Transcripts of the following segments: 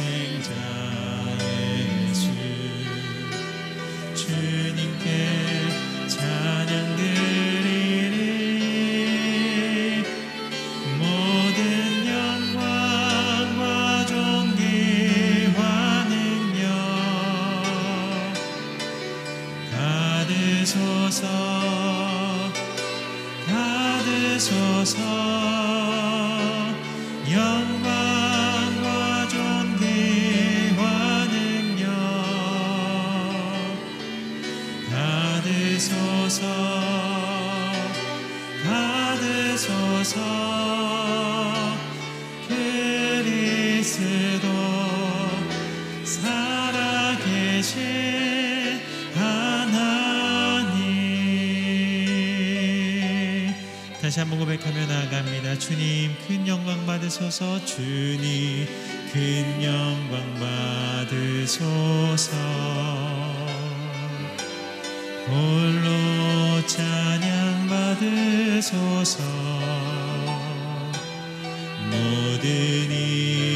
sing down. 고백하며 나갑니다. 주님 큰 영광 받으소서. 주님 큰 영광 받으소서. 홀로 찬양 받으소서. 모든 이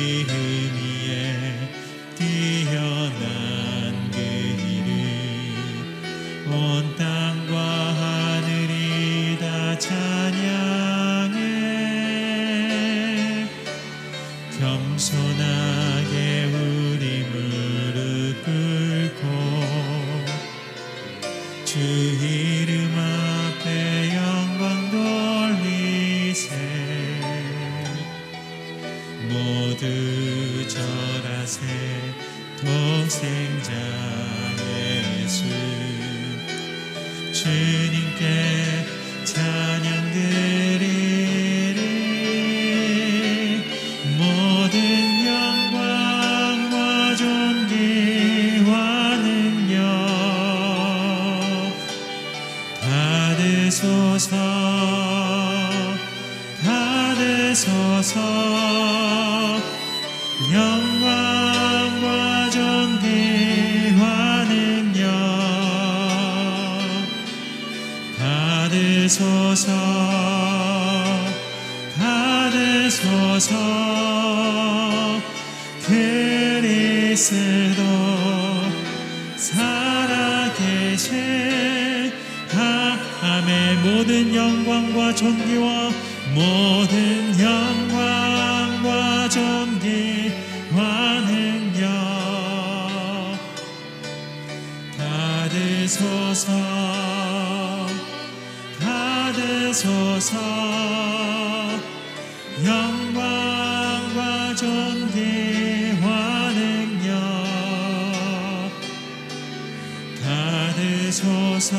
받으소서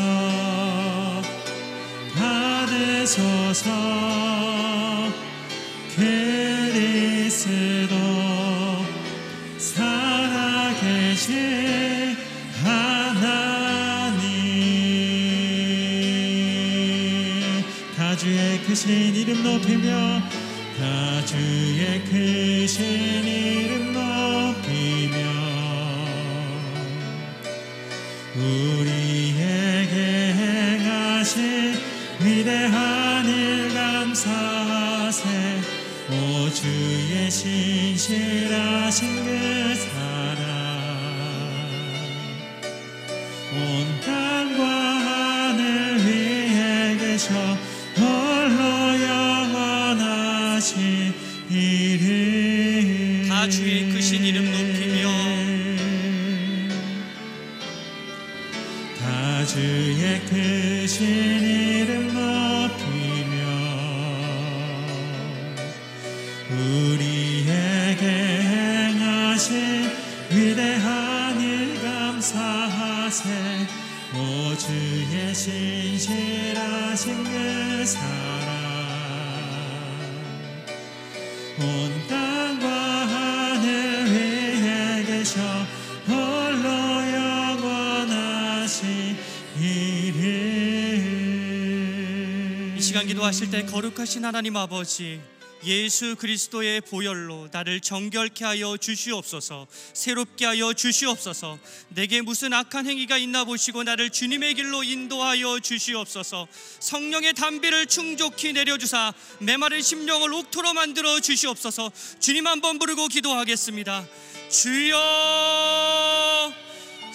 받으소서 그리스도 살아계신 하나님. 다 주의 크신 이름 높이며 다 주의 크신 need it. 기도하실 때 거룩하신 하나님 아버지 예수 그리스도의 보혈로 나를 정결케 하여 주시옵소서 새롭게 하여 주시옵소서 내게 무슨 악한 행위가 있나 보시고 나를 주님의 길로 인도하여 주시옵소서 성령의 담비를 충족히 내려주사 메마른 심령을 옥토로 만들어 주시옵소서 주님 한번 부르고 기도하겠습니다. 주여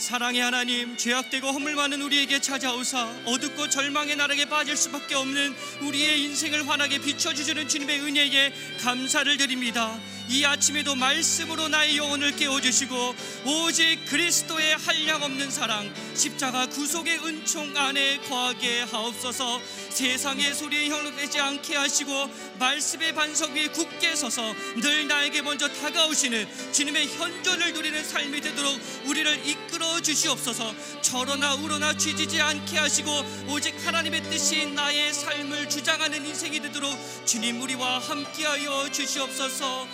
사랑의 하나님 죄악되고 허물 많은 우리에게 찾아오사 어둡고 절망의 나락에 빠질 수밖에 없는 우리의 인생을 환하게 비춰주시는 주님의 은혜에 감사를 드립니다. 이 아침에도 말씀으로 나의 영혼을 깨워주시고 오직 그리스도의 한량 없는 사랑 십자가 구속의 은총 안에 거하게 하옵소서. 세상의 소리에 현혹되지 않게 하시고 말씀의 반석 위에 굳게 서서 늘 나에게 먼저 다가오시는 주님의 현존을 누리는 삶이 되도록 우리를 이끌어 주시옵소서 저러나 우러나 쥐지지 않게 하시고 오직 하나님의 뜻이 나의 삶을 주장하는 인생이 되도록 주님 우리와 함께하여 주시옵소서.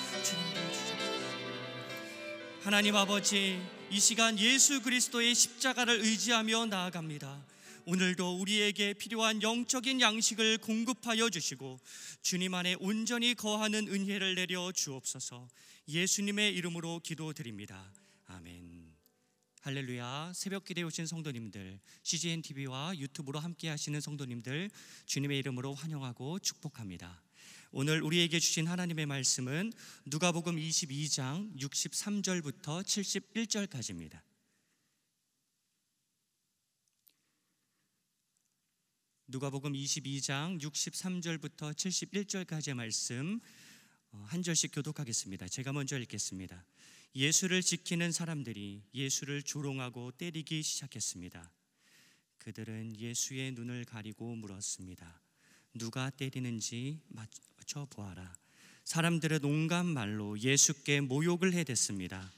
하나님 아버지 이 시간 예수 그리스도의 십자가를 의지하며 나아갑니다. 오늘도 우리에게 필요한 영적인 양식을 공급하여 주시고 주님 안에 온전히 거하는 은혜를 내려 주옵소서. 예수님의 이름으로 기도드립니다. 아멘. 할렐루야. 새벽 기대에 오신 성도님들, CGN TV와 유튜브로 함께 하시는 성도님들 주님의 이름으로 환영하고 축복합니다. 오늘 우리에게 주신 하나님의 말씀은 누가복음 22장 63절부터 71절까지입니다. 누가복음 22장 63절부터 71절까지의 말씀 어, 한 절씩 교독하겠습니다. 제가 먼저 읽겠습니다. 예수를 지키는 사람들이 예수를 조롱하고 때리기 시작했습니다. 그들은 예수의 눈을 가리고 물었습니다. 누가 때리는지 맞춰 보아라. 사람들은 온갖 말로 예수께 모욕을 해댔습니다.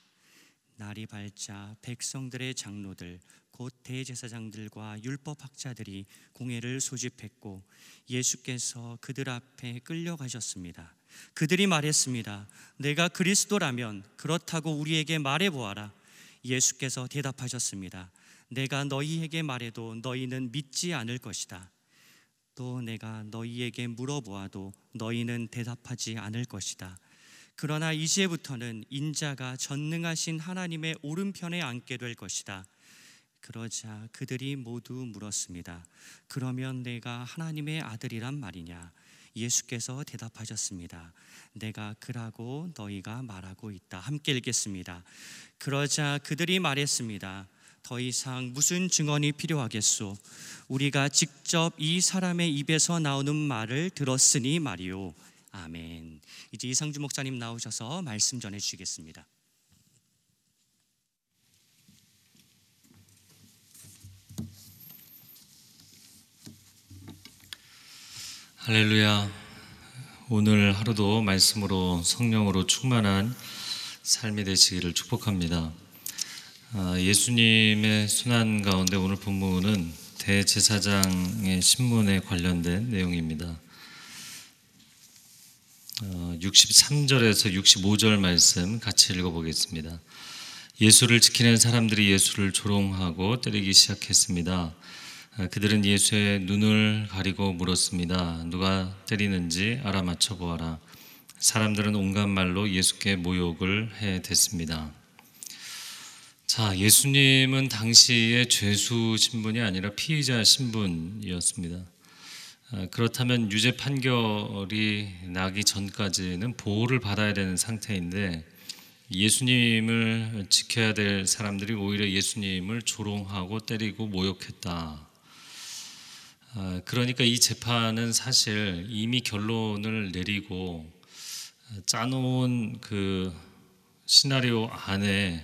날이 밝자 백성들의 장로들 곧 대제사장들과 율법 학자들이 공회를 소집했고 예수께서 그들 앞에 끌려가셨습니다. 그들이 말했습니다. 내가 그리스도라면 그렇다고 우리에게 말해 보아라. 예수께서 대답하셨습니다. 내가 너희에게 말해도 너희는 믿지 않을 것이다. 또 내가 너희에게 물어보아도 너희는 대답하지 않을 것이다. 그러나 이제부터는 인자가 전능하신 하나님의 오른편에 앉게 될 것이다. 그러자 그들이 모두 물었습니다. 그러면 내가 하나님의 아들이란 말이냐? 예수께서 대답하셨습니다. 내가 그라고 너희가 말하고 있다. 함께 읽겠습니다. 그러자 그들이 말했습니다. 더 이상 무슨 증언이 필요하겠소? 우리가 직접 이 사람의 입에서 나오는 말을 들었으니 말이요. 아멘. 이제 이상주 목사님 나오셔서 말씀 전해 주시겠습니다. 할렐루야. 오늘 하루도 말씀으로 성령으로 충만한 삶이 되시기를 축복합니다. 아, 예수님의 순환 가운데 오늘 본문은 대제사장의 신문에 관련된 내용입니다. 63절에서 65절 말씀 같이 읽어보겠습니다. 예수를 지키는 사람들이 예수를 조롱하고 때리기 시작했습니다. 그들은 예수의 눈을 가리고 물었습니다. 누가 때리는지 알아맞혀 보아라. 사람들은 온갖 말로 예수께 모욕을 해 댔습니다. 자, 예수님은 당시에 죄수 신분이 아니라 피의자 신분이었습니다. 아, 그렇다면 유죄 판결이 나기 전까지는 보호를 받아야 되는 상태인데 예수님을 지켜야 될 사람들이 오히려 예수님을 조롱하고 때리고 모욕했다. 아, 그러니까 이 재판은 사실 이미 결론을 내리고 짜놓은 그 시나리오 안에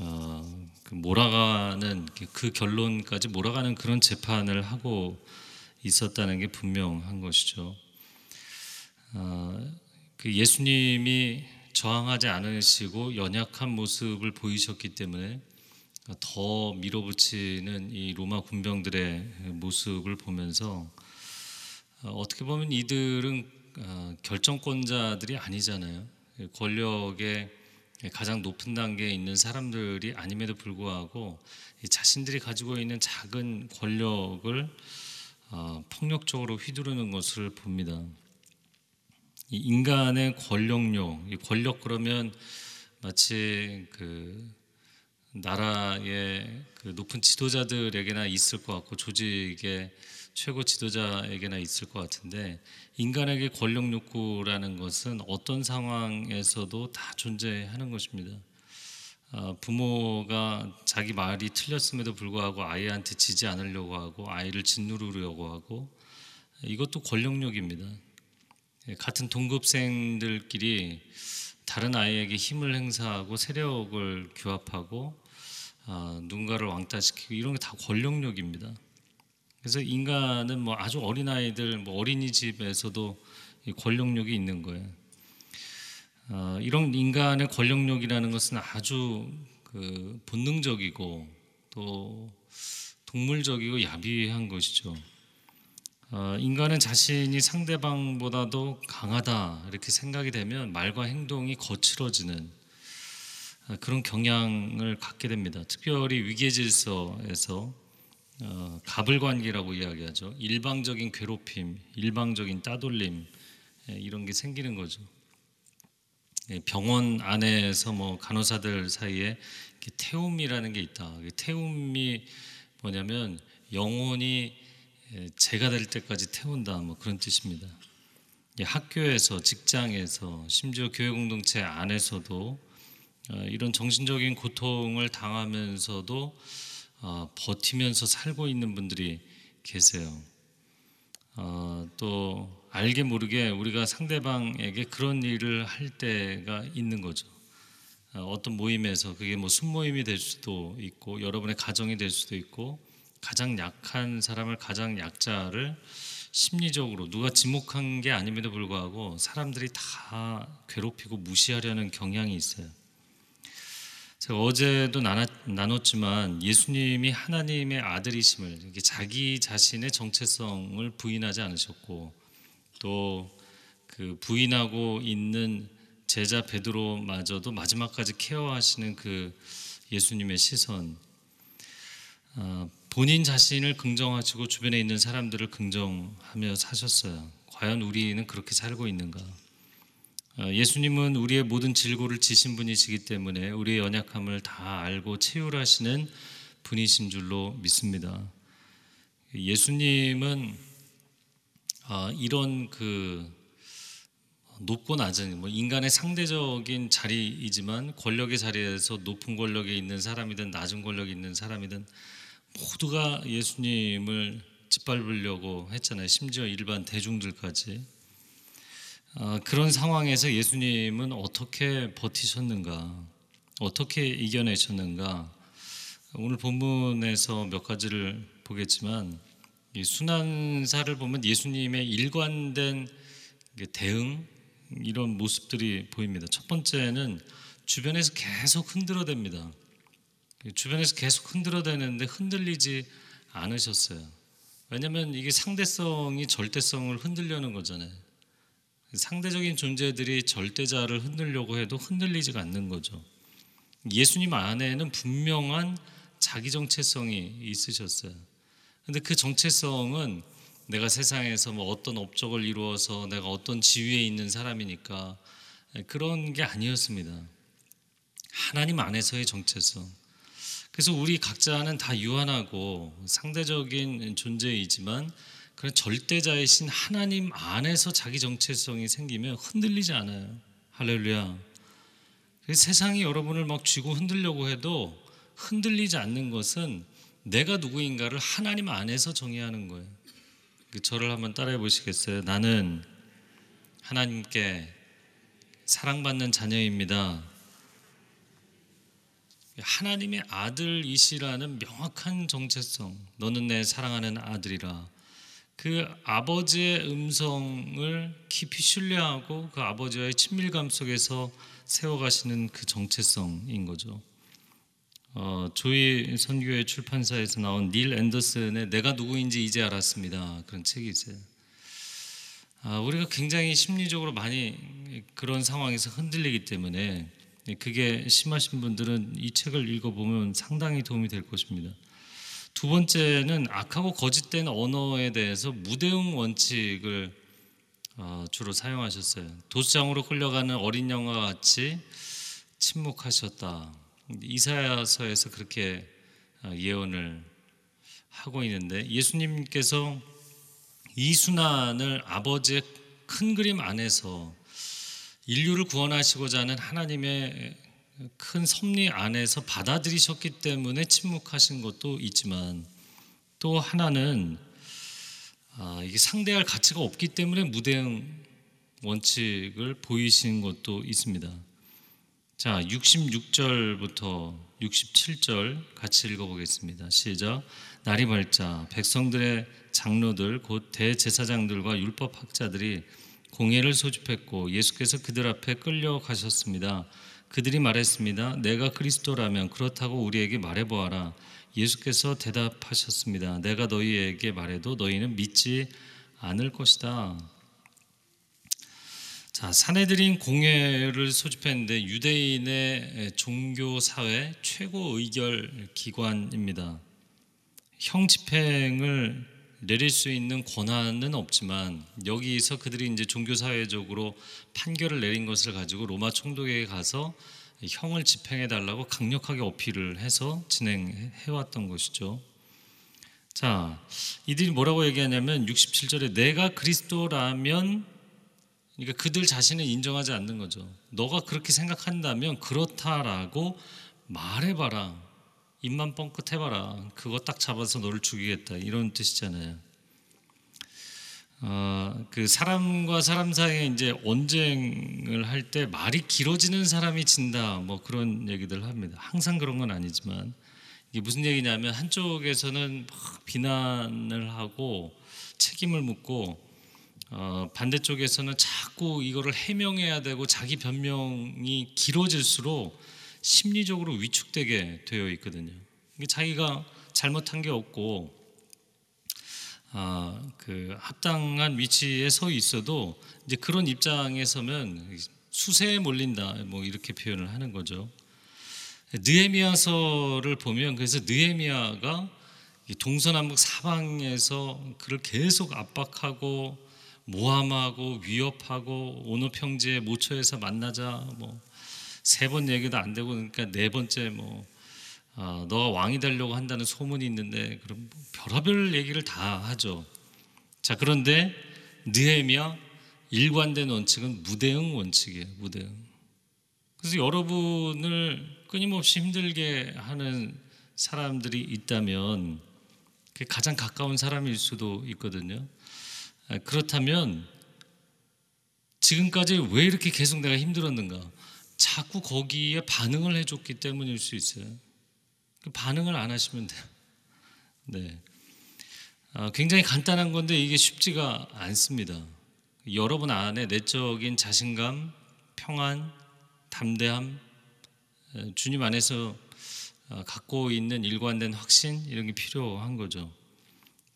어, 그 몰아가는 그 결론까지 몰아가는 그런 재판을 하고 있었다는 게 분명한 것이죠. 어, 그 예수님이 저항하지 않으시고 연약한 모습을 보이셨기 때문에 더 밀어붙이는 이 로마 군병들의 모습을 보면서 어, 어떻게 보면 이들은 어, 결정권자들이 아니잖아요. 권력의 가장 높은 단계에 있는 사람들이 아님에도 불구하고 자신들이 가지고 있는 작은 권력을 어, 폭력적으로 휘두르는 것을 봅니다. 인간의 권력욕, 권력 그러면 마치 그 나라의 그 높은 지도자들에게나 있을 것 같고 조직의 최고 지도자에게나 있을 것 같은데 인간에게 권력 욕구라는 것은 어떤 상황에서도 다 존재하는 것입니다. 아, 부모가 자기 말이 틀렸음에도 불구하고 아이한테 지지 않으려고 하고 아이를 짓누르려고 하고 이것도 권력욕입니다. 예, 같은 동급생들끼리 다른 아이에게 힘을 행사하고 세력을 규합하고 아, 누군가를 왕따시키고 이런 게 다 권력욕입니다. 그래서 인간은 뭐 아주 어린 아이들, 뭐 어린이집에서도 권력욕이 있는 거예요. 어, 이런 인간의 권력욕이라는 것은 아주 그 본능적이고 또 동물적이고 야비한 것이죠. 어, 인간은 자신이 상대방보다도 강하다 이렇게 생각이 되면 말과 행동이 거칠어지는 어, 그런 경향을 갖게 됩니다. 특별히 위계 질서에서 어, 가불관계라고 이야기하죠. 일방적인 괴롭힘, 일방적인 따돌림 예, 이런 게 생기는 거죠. 예, 병원 안에서 뭐 간호사들 사이에 태움이라는 게 있다. 태움이 뭐냐면 영혼이 제가 될 때까지 태운다. 뭐 그런 뜻입니다. 학교에서, 직장에서, 심지어 교회 공동체 안에서도 어, 이런 정신적인 고통을 당하면서도 어, 버티면서 살고 있는 분들이 계세요. 어, 또 알게 모르게 우리가 상대방에게 그런 일을 할 때가 있는 거죠. 어, 떤 모임에서 그게 뭐 순모임이 될 수도 있고 여러분의 가정이 될 수도 있고 가장 약한 사람을 가장 약자를 심리적으로 누가 지목한 게 아님에도 불구하고 사람들이 다 괴롭히고 무시하려는 경향이 있어요. 제가 어제도 나눴지만 예수님이 하나님의 아들이심을 자기 자신의 정체성을 부인하지 않으셨고 또 그 부인하고 있는 제자 베드로마저도 마지막까지 케어하시는 그 예수님의 시선 어, 본인 자신을 긍정하시고 주변에 있는 사람들을 긍정하며 사셨어요. 과연 우리는 그렇게 살고 있는가? 어, 예수님은 우리의 모든 질고를 지신 분이시기 때문에 우리의 연약함을 다 알고 채율하시는 분이신 줄로 믿습니다. 예수님은 어, 이런 그 높고 낮은 뭐 인간의 상대적인 자리이지만 권력의 자리에서 높은 권력에 있는 사람이든 낮은 권력에 있는 사람이든 모두가 예수님을 짓밟으려고 했잖아요. 심지어 일반 대중들까지. 어, 그런 상황에서 예수님은 어떻게 버티셨는가, 어떻게 이겨내셨는가. 오늘 본문에서 몇 가지를 보겠지만 이 순환사를 보면 예수님의 일관된 대응 이런 모습들이 보입니다. 첫 번째는 주변에서 계속 흔들어댑니다. 주변에서 계속 흔들어대는데 흔들리지 않으셨어요. 왜냐하면 이게 상대성이 절대성을 흔들려는 거잖아요. 상대적인 존재들이 절대자를 흔들려고 해도 흔들리지가 않는 거죠. 예수님 안에는 분명한 자기 정체성이 있으셨어요. 근데 그 정체성은 내가 세상에서 뭐 어떤 업적을 이루어서 내가 어떤 지위에 있는 사람이니까 그런 게 아니었습니다. 하나님 안에서의 정체성. 그래서 우리 각자는 다 유한하고 상대적인 존재이지만 그런 절대자이신 하나님 안에서 자기 정체성이 생기면 흔들리지 않아요. 할렐루야. 세상이 여러분을 막 쥐고 흔들려고 해도 흔들리지 않는 것은 내가 누구인가를 하나님 안에서 정의하는 거예요. 그 저를 한번 따라해 보시겠어요? 나는 하나님께 사랑받는 자녀입니다. 하나님의 아들이시라는 명확한 정체성. 너는 내 사랑하는 아들이라. 그 아버지의 음성을 깊이 신뢰하고 그 아버지와의 친밀감 속에서 세워가시는 그 정체성인 거죠. 어, 조이 선교회 출판사에서 나온 닐 앤더슨의 내가 누구인지 이제 알았습니다. 그런 책이 있어요. 아, 우리가 굉장히 심리적으로 많이 그런 상황에서 흔들리기 때문에 그게 심하신 분들은 이 책을 읽어보면 상당히 도움이 될 것입니다. 두 번째는 악하고 거짓된 언어에 대해서 무대응 원칙을 어, 주로 사용하셨어요. 도수장으로 끌려가는 어린 양과 같이 침묵하셨다. 이사야서에서 그렇게 어, 예언을 하고 있는데 예수님께서 이 순환을 아버지의 큰 그림 안에서 인류를 구원하시고자 하는 하나님의 큰 섭리 안에서 받아들이셨기 때문에 침묵하신 것도 있지만 또 하나는 아, 이게 상대할 가치가 없기 때문에 무대응 원칙을 보이신 것도 있습니다. 자, 66절부터 67절 같이 읽어보겠습니다. 시작. 날이 밝자 백성들의 장로들 곧 대제사장들과 율법 학자들이 공예를 소집했고 예수께서 그들 앞에 끌려가셨습니다. 그들이 말했습니다. 내가 그리스도라면 그렇다고 우리에게 말해보아라. 예수께서 대답하셨습니다. 내가 너희에게 말해도 너희는 믿지 않을 것이다. 자, 사내들인 공회를 소집했는데 유대인의 종교 사회 최고 의결 기관입니다. 형 집행을 내릴 수 있는 권한은 없지만 여기서 그들이 이제 종교 사회적으로 판결을 내린 것을 가지고 로마 총독에게 가서 형을 집행해 달라고 강력하게 어필을 해서 진행해 왔던 것이죠. 자, 이들이 뭐라고 얘기하냐면 67절에 내가 그리스도라면 그러니까 그들 자신을 인정하지 않는 거죠. 너가 그렇게 생각한다면 그렇다라고 말해봐라. 입만 뻥끗 해봐라. 그거 딱 잡아서 너를 죽이겠다. 이런 뜻이잖아요. 어, 그 사람과 사람 사이에 이제 언쟁을 할 때 말이 길어지는 사람이 진다. 뭐 그런 얘기들 합니다. 항상 그런 건 아니지만 이게 무슨 얘기냐면 한쪽에서는 막 비난을 하고 책임을 묻고 어, 반대쪽에서는 자꾸 이거를 해명해야 되고 자기 변명이 길어질수록 심리적으로 위축되게 되어 있거든요. 자기가 잘못한 게 없고 아, 그 합당한 위치에 서 있어도 이제 그런 입장에 서면 수세에 몰린다 뭐 이렇게 표현을 하는 거죠. 느헤미야서를 보면 그래서 느헤미야가 동서남북 사방에서 그를 계속 압박하고 모함하고 위협하고 오늘 평지에 모처에서 만나자 뭐 세 번 얘기도 안 되고 그러니까 네 번째 뭐 어, 너가 왕이 되려고 한다는 소문이 있는데 그럼 뭐 별의별 얘기를 다 하죠. 자 그런데 느헤미야 일관된 원칙은 무대응 원칙이에요. 무대응. 그래서 여러분을 끊임없이 힘들게 하는 사람들이 있다면 그게 가장 가까운 사람일 수도 있거든요. 아, 그렇다면 지금까지 왜 이렇게 계속 내가 힘들었는가? 자꾸 거기에 반응을 해줬기 때문일 수 있어요. 그 반응을 안 하시면 돼요. 네. 아, 굉장히 간단한 건데 이게 쉽지가 않습니다. 여러분 안에 내적인 자신감, 평안, 담대함, 주님 안에서 아, 갖고 있는 일관된 확신 이런 게 필요한 거죠.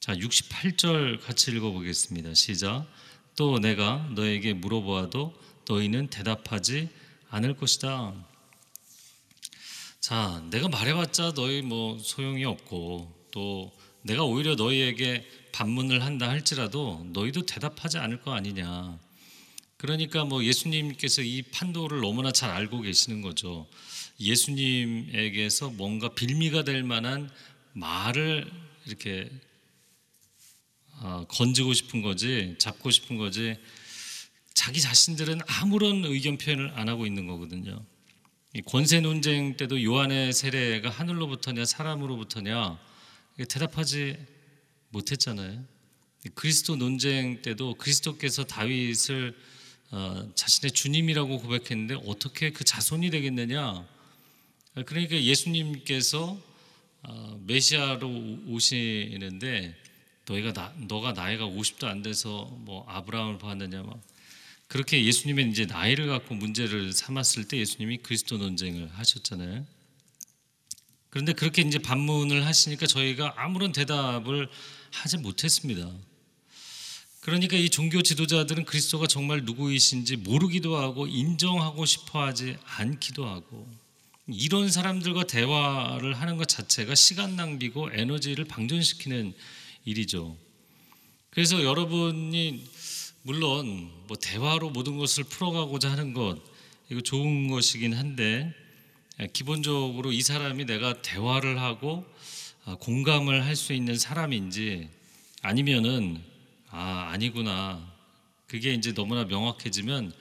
자, 68절 같이 읽어보겠습니다. 시작. 또 내가 너에게 물어보아도 너희는 대답하지 않을 것이다. 자, 내가 말해봤자 너희 뭐 소용이 없고 또 내가 오히려 너희에게 반문을 한다 할지라도 너희도 대답하지 않을 거 아니냐. 그러니까 뭐 예수님께서 이 판도를 너무나 잘 알고 계시는 거죠. 예수님에게서 뭔가 빌미가 될 만한 말을 이렇게 어, 건지고 싶은 거지, 잡고 싶은 거지. 자기 자신들은 아무런 의견 표현을 안 하고 있는 거거든요. 권세 논쟁 때도 요한의 세례가 하늘로부터냐 사람으로부터냐 대답하지 못했잖아요. 그리스도 논쟁 때도 그리스도께서 다윗을 어, 자신의 주님이라고 고백했는데 어떻게 그 자손이 되겠느냐? 그러니까 예수님께서 어, 메시아로 오시는데 너희가 나, 너가 나이가 50도 안 돼서 뭐 아브라함을 봤느냐 막 그렇게 예수님의 이제 나이를 갖고 문제를 삼았을 때 예수님이 그리스도 논쟁을 하셨잖아요. 그런데 그렇게 이제 반문을 하시니까 저희가 아무런 대답을 하지 못했습니다. 그러니까 이 종교 지도자들은 그리스도가 정말 누구이신지 모르기도 하고 인정하고 싶어 하지 않기도 하고 이런 사람들과 대화를 하는 것 자체가 시간 낭비고 에너지를 방전시키는 일이죠. 그래서 여러분이 물론 뭐 대화로 모든 것을 풀어가고자 하는 것 이거 좋은 것이긴 한데 기본적으로 이 사람이 내가 대화를 하고 아, 공감을 할 수 있는 사람인지 아니면은 아 아니구나 그게 이제 너무나 명확해지면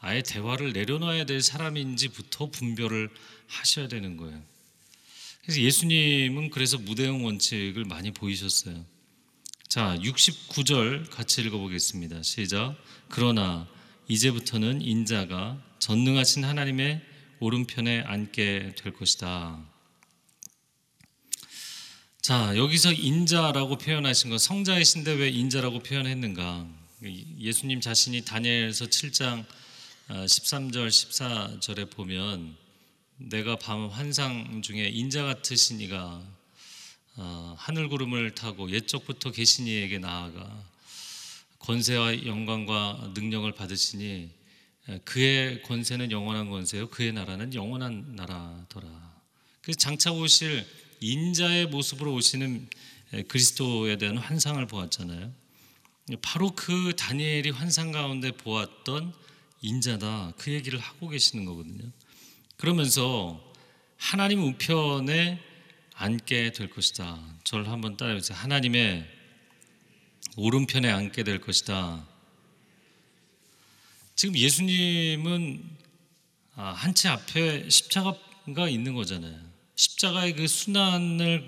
아예 대화를 내려놔야 될 사람인지부터 분별을 하셔야 되는 거예요. 그래서 예수님은 그래서 무대응 원칙을 많이 보이셨어요. 자, 69절 같이 읽어보겠습니다. 시작. 그러나 이제부터는 인자가 전능하신 하나님의 오른편에 앉게 될 것이다. 자, 여기서 인자라고 표현하신 건 성자이신데 왜 인자라고 표현했는가? 예수님 자신이 다니엘서 7장 13절 어, 14절에 보면 내가 밤 환상 중에 인자 같으신 이가 어, 하늘 구름을 타고 옛적부터 계신 이에게 나아가 권세와 영광과 능력을 받으시니 그의 권세는 영원한 권세요 그의 나라는 영원한 나라더라. 그 장차 오실 인자의 모습으로 오시는 그리스도에 대한 환상을 보았잖아요. 바로 그 다니엘이 환상 가운데 보았던 인자다 그 얘기를 하고 계시는 거거든요. 그러면서 하나님 우편에 앉게 될 것이다. 저를 한번 따라해보세요. 하나님의 오른편에 앉게 될 것이다. 지금 예수님은 아, 한치 앞에 십자가가 있는 거잖아요. 십자가의 그 순환을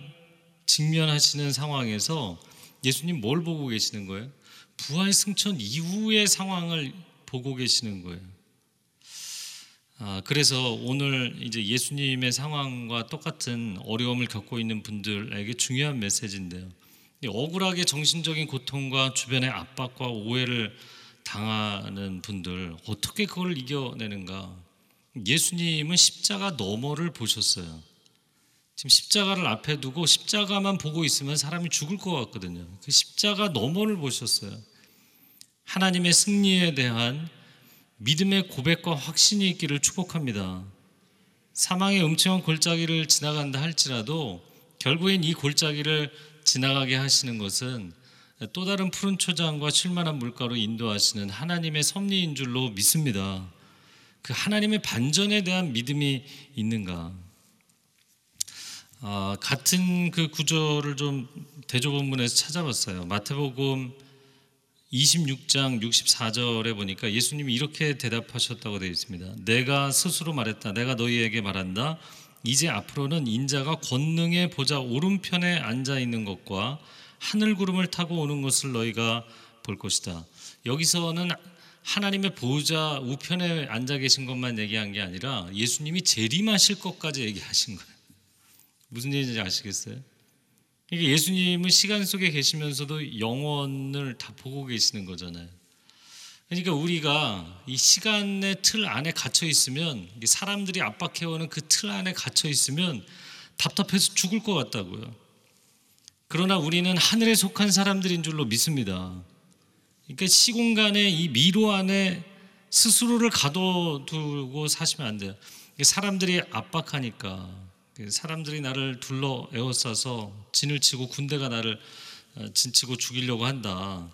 직면하시는 상황에서 예수님 뭘 보고 계시는 거예요? 부활 승천 이후의 상황을 보고 계시는 거예요. 아, 그래서 오늘 이제 예수님의 상황과 똑같은 어려움을 겪고 있는 분들에게 중요한 메시지인데요. 억울하게 정신적인 고통과 주변의 압박과 오해를 당하는 분들 어떻게 그걸 이겨내는가? 예수님은 십자가 너머를 보셨어요. 지금 십자가를 앞에 두고 십자가만 보고 있으면 사람이 죽을 것 같거든요. 그 십자가 너머를 보셨어요. 하나님의 승리에 대한 믿음의 고백과 확신이 있기를 축복합니다. 사망의 음침한 골짜기를 지나간다 할지라도 결국엔 이 골짜기를 지나가게 하시는 것은 또 다른 푸른 초장과 쉴만한 물가로 인도하시는 하나님의 섭리인 줄로 믿습니다. 그 하나님의 반전에 대한 믿음이 있는가? 아, 같은 그 구절을 좀 대조본문에서 찾아봤어요. 마태복음 26장 64절에 보니까 예수님이 이렇게 대답하셨다고 되어 있습니다. 내가 스스로 말했다. 내가 너희에게 말한다. 이제 앞으로는 인자가 권능의 보좌 오른편에 앉아 있는 것과 하늘 구름을 타고 오는 것을 너희가 볼 것이다. 여기서는 하나님의 보좌 우편에 앉아 계신 것만 얘기한 게 아니라 예수님이 재림하실 것까지 얘기하신 거예요. 무슨 얘기인지 아시겠어요? 그러니까 예수님은 시간 속에 계시면서도 영원을 다 보고 계시는 거잖아요. 그러니까 우리가 이 시간의 틀 안에 gat혀 있으면 사람들이 압박해오는 그 틀 안에 갇혀 있으면 답답해서 죽을 것 같다고요. 그러나 우리는 하늘에 속한 사람들인 줄로 믿습니다. 그러니까 시공간의 이 미로 안에 스스로를 가둬두고 사시면 안 돼요. 사람들이 압박하니까 그 사람들이 나를 둘러 에워싸서 진을 치고 군대가 나를 어, 진치고 죽이려고 한다.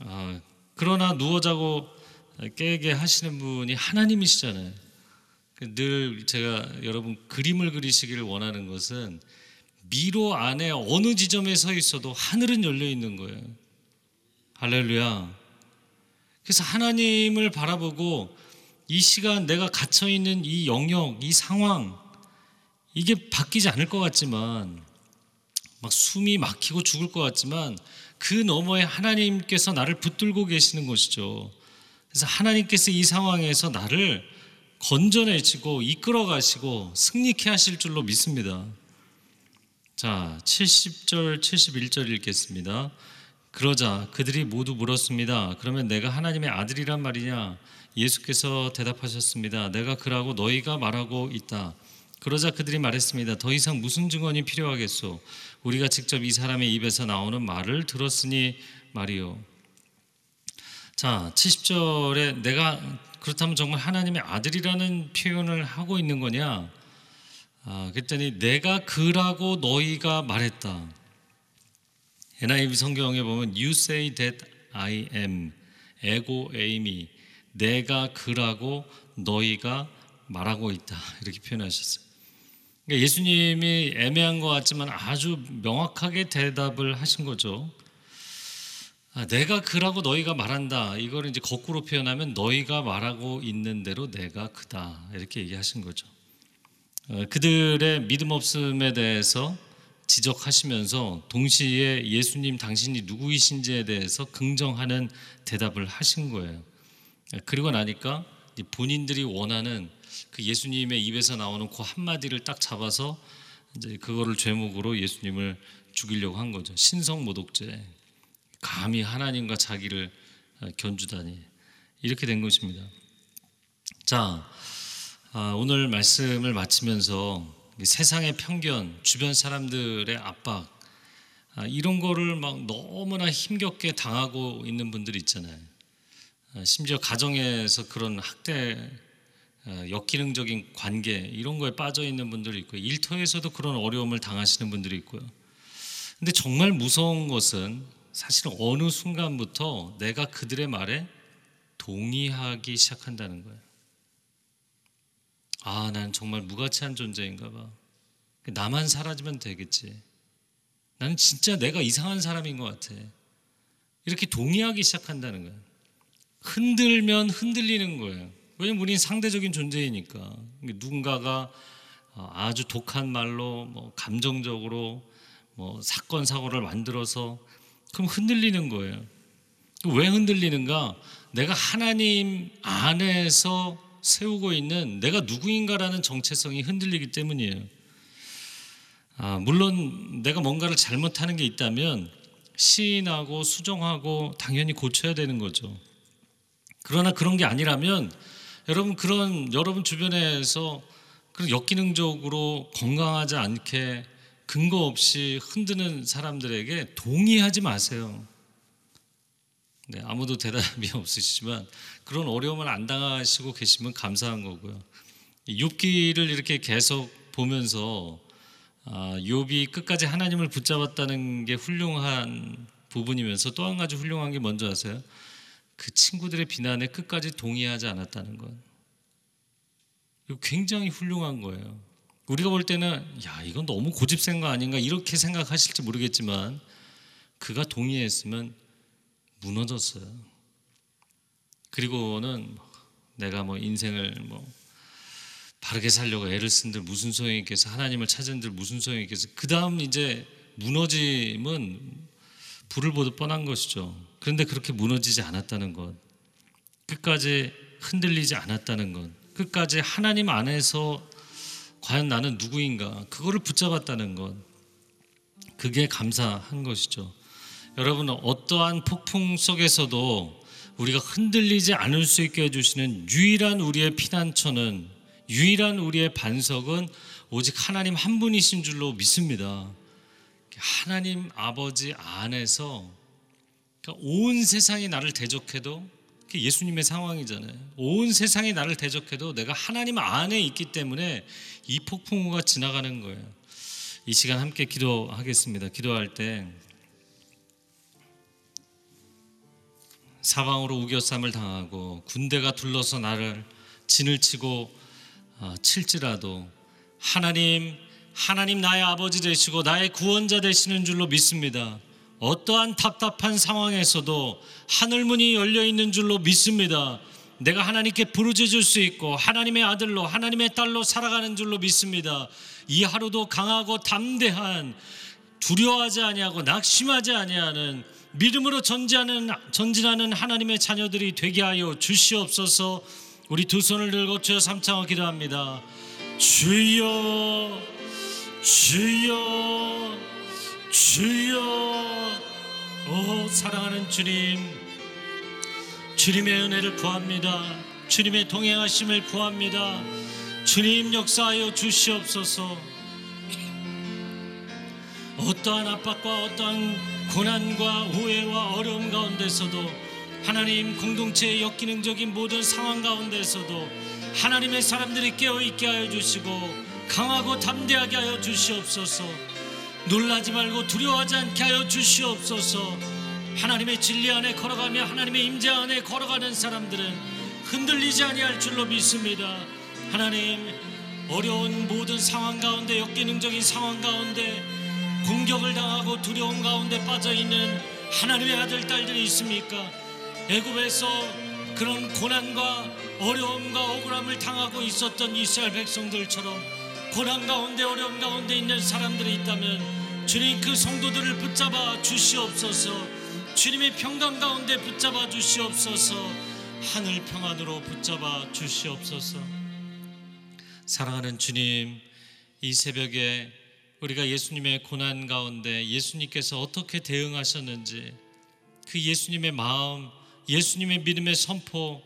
아, 그러나 누워 자고 깨게 하시는 분이 하나님이시잖아요. 그늘 제가 여러분 그림을 그리시기를 원하는 것은 미로 안에 어느 지점에 서 있어도 하늘은 열려 있는 거예요. 할렐루야. 그래서 하나님을 바라보고 이 시간 내가 갇혀 있는 이 영역, 이 상황, 이게 바뀌지 않을 것 같지만 막 숨이 막히고 죽을 것 같지만 그 너머에 하나님께서 나를 붙들고 계시는 것이죠. 그래서 하나님께서 이 상황에서 나를 건져내시고 이끌어 가시고 승리케 하실 줄로 믿습니다. 자, 70절, 71절 읽겠습니다. 그러자 그들이 모두 물었습니다. 그러면 내가 하나님의 아들이란 말이냐? 예수께서 대답하셨습니다. 내가 그라고 너희가 말하고 있다. 그러자 그들이 말했습니다. 더 이상 무슨 증언이 필요하겠소? 우리가 직접 이 사람의 입에서 나오는 말을 들었으니 말이요. 자, 70절에 내가 그렇다면 정말 하나님의 아들이라는 표현을 하고 있는 거냐? 아, 그랬더니 내가 그라고 너희가 말했다. NIV 성경에 보면 You say that I am 에고 에임이 내가 그라고 너희가 말하고 있다 이렇게 표현하셨어요. 그러니까 예수님이 애매한 것 같지만 아주 명확하게 대답을 하신 거죠. 아, 내가 그라고 너희가 말한다. 이걸 이제 거꾸로 표현하면 너희가 말하고 있는 대로 내가 그다 이렇게 얘기하신 거죠. 어, 그들의 믿음 없음에 대해서 지적하시면서 동시에 예수님 당신이 누구이신지에 대해서 긍정하는 대답을 하신 거예요. 그리고 나니까 본인들이 원하는 그 예수님의 입에서 나오는 그 한마디를 딱 잡아서 이제 그거를 죄목으로 예수님을 죽이려고 한 거죠. 신성 모독죄. 감히 하나님과 자기를 견주다니 이렇게 된 것입니다. 자, 아, 오늘 말씀을 마치면서 세상의 편견, 주변 사람들의 압박 아, 이런 거를 막 너무나 힘겹게 당하고 있는 분들 있잖아요. 아, 심지어 가정에서 그런 학대, 아, 역기능적인 관계 이런 거에 빠져 있는 분들이 있고 일터에서도 그런 어려움을 당하시는 분들이 있고요. 근데 정말 무서운 것은 사실 어느 순간부터 내가 그들의 말에 동의하기 시작한다는 거예요. 아, 난 정말 무가치한 존재인가 봐. 나만 사라지면 되겠지. 나는 진짜 내가 이상한 사람인 것 같아. 이렇게 동의하기 시작한다는 거예요. 흔들면 흔들리는 거예요. 왜냐면 우리는 상대적인 존재이니까. 누군가가 어, 아주 독한 말로 뭐 감정적으로 뭐 사건 사고를 만들어서 그럼 흔들리는 거예요. 왜 흔들리는가? 내가 하나님 안에서 세우고 있는 내가 누구인가라는 정체성이 흔들리기 때문이에요. 아, 물론 내가 뭔가를 잘못하는 게 있다면 시인하고 수정하고 당연히 고쳐야 되는 거죠. 그러나 그런 게 아니라면 여러분 그런 여러분 주변에서 그런 역기능적으로 건강하지 않게 근거 없이 흔드는 사람들에게 동의하지 마세요. 네, 아무도 대답이 없으시지만 그런 어려움을 안 당하시고 계시면 감사한 거고요. 욥기를 이렇게 계속 보면서 아, 욥이 끝까지 하나님을 붙잡았다는 게 훌륭한 부분이면서 또 한 가지 훌륭한 게 뭔지 아세요? 그 친구들의 비난에 끝까지 동의하지 않았다는 것. 굉장히 훌륭한 거예요. 우리가 볼 때는 야 이건 너무 고집센 거 아닌가 이렇게 생각하실지 모르겠지만 그가 동의했으면 무너졌어요. 그리고는 내가 뭐 인생을 뭐 바르게 살려고 애를 쓴들 무슨 소용이 있겠어 하나님을 찾은들 무슨 소용이 있겠어 그 다음 이제 무너짐은 불을 보듯 뻔한 것이죠 그런데 그렇게 무너지지 않았다는 것 끝까지 흔들리지 않았다는 것 끝까지 하나님 안에서 과연 나는 누구인가 그거를 붙잡았다는 것 그게 감사한 것이죠 여러분 어떠한 폭풍 속에서도 우리가 흔들리지 않을 수 있게 해주시는 유일한 우리의 피난처는 유일한 우리의 반석은 오직 하나님 한 분이신 줄로 믿습니다. 하나님 아버지 안에서 그러니까 온 세상이 나를 대적해도 예수님의 상황이잖아요. 온 세상이 나를 대적해도 내가 하나님 안에 있기 때문에 이 폭풍우가 지나가는 거예요. 이 시간 함께 기도하겠습니다. 기도할 때 사방으로 우겨쌈을 당하고 군대가 둘러서 나를 진을 치고 어, 칠지라도 하나님 하나님 나의 아버지 되시고 나의 구원자 되시는 줄로 믿습니다. 어떠한 답답한 상황에서도 하늘 문이 열려 있는 줄로 믿습니다. 내가 하나님께 부르짖을 수 있고 하나님의 아들로 하나님의 딸로 살아가는 줄로 믿습니다. 이 하루도 강하고 담대한 두려워하지 아니하고 낙심하지 아니하는 믿음으로 전진하는 전진하는 하나님의 자녀들이 되게 하여 주시옵소서. 우리 두 손을 들고 주여 삼창어 기도합니다. 주여 주여 주여 오 사랑하는 주님 주님의 은혜를 구합니다. 주님의 동행하심을 구합니다. 주님 역사하여 주시옵소서. 어떠한 압박과 어떠한 고난과 오해와 어려움 가운데서도 하나님 공동체의 역기능적인 모든 상황 가운데서도 하나님의 사람들이 깨어 있게 하여 주시고 강하고 담대하게 하여 주시옵소서. 놀라지 말고 두려워하지 않게 하여 주시옵소서. 하나님의 진리 안에 걸어가며 하나님의 임재 안에 걸어가는 사람들은 흔들리지 아니할 줄로 믿습니다. 하나님 어려운 모든 상황 가운데 역기능적인 상황 가운데 공격을 당하고 두려움 가운데 빠져 있는 하나님의 아들 딸들이 있습니까? 애굽에서 그런 고난과 어려움과 억울함을 당하고 있었던 이스라엘 백성들처럼 고난 가운데 어려움 가운데 있는 사람들이 있다면 주님 그 성도들을 붙잡아 주시옵소서. 주님의 평강 가운데 붙잡아 주시옵소서. 하늘 평안으로 붙잡아 주시옵소서. 사랑하는 주님, 이 새벽에 우리가 예수님의 고난 가운데 예수님께서 어떻게 대응하셨는지 그 예수님의 마음, 예수님의 믿음의 선포,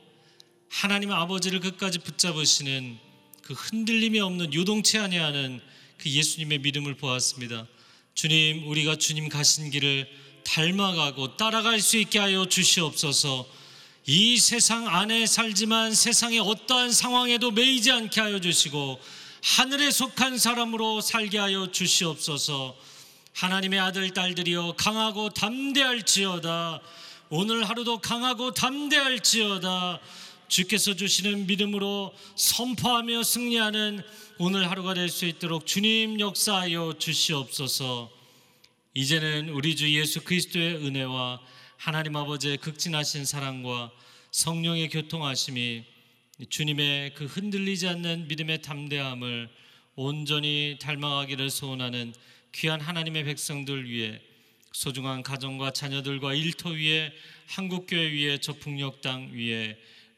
하나님 아버지를 끝까지 붙잡으시는 그 흔들림이 없는 요동치 아니하는 그 예수님의 믿음을 보았습니다. 주님, 우리가 주님 가신 길을 닮아가고 따라갈 수 있게 하여 주시옵소서. 이 세상 안에 살지만 세상의 어떠한 상황에도 매이지 않게 하여 주시고 하늘에 속한 사람으로 살게 하여 주시옵소서. 하나님의 아들 딸들이여 강하고 담대할지어다. 오늘 하루도 강하고 담대할지어다. 주께서 주시는 믿음으로 선포하며 승리하는 오늘 하루가 될 수 있도록 주님 역사하여 주시옵소서. 이제는 우리 주 예수 그리스도의 은혜와 하나님 아버지의 극진하신 사랑과 성령의 교통하심이 주님의 그 흔들리지 않는 믿음의 담대함을 온전히 닮아가기를 소원하는 귀한 하나님의 백성들 위해 소중한 가정과 자녀들과 일터 위에 한국교회 위에 저 북녘 땅 위에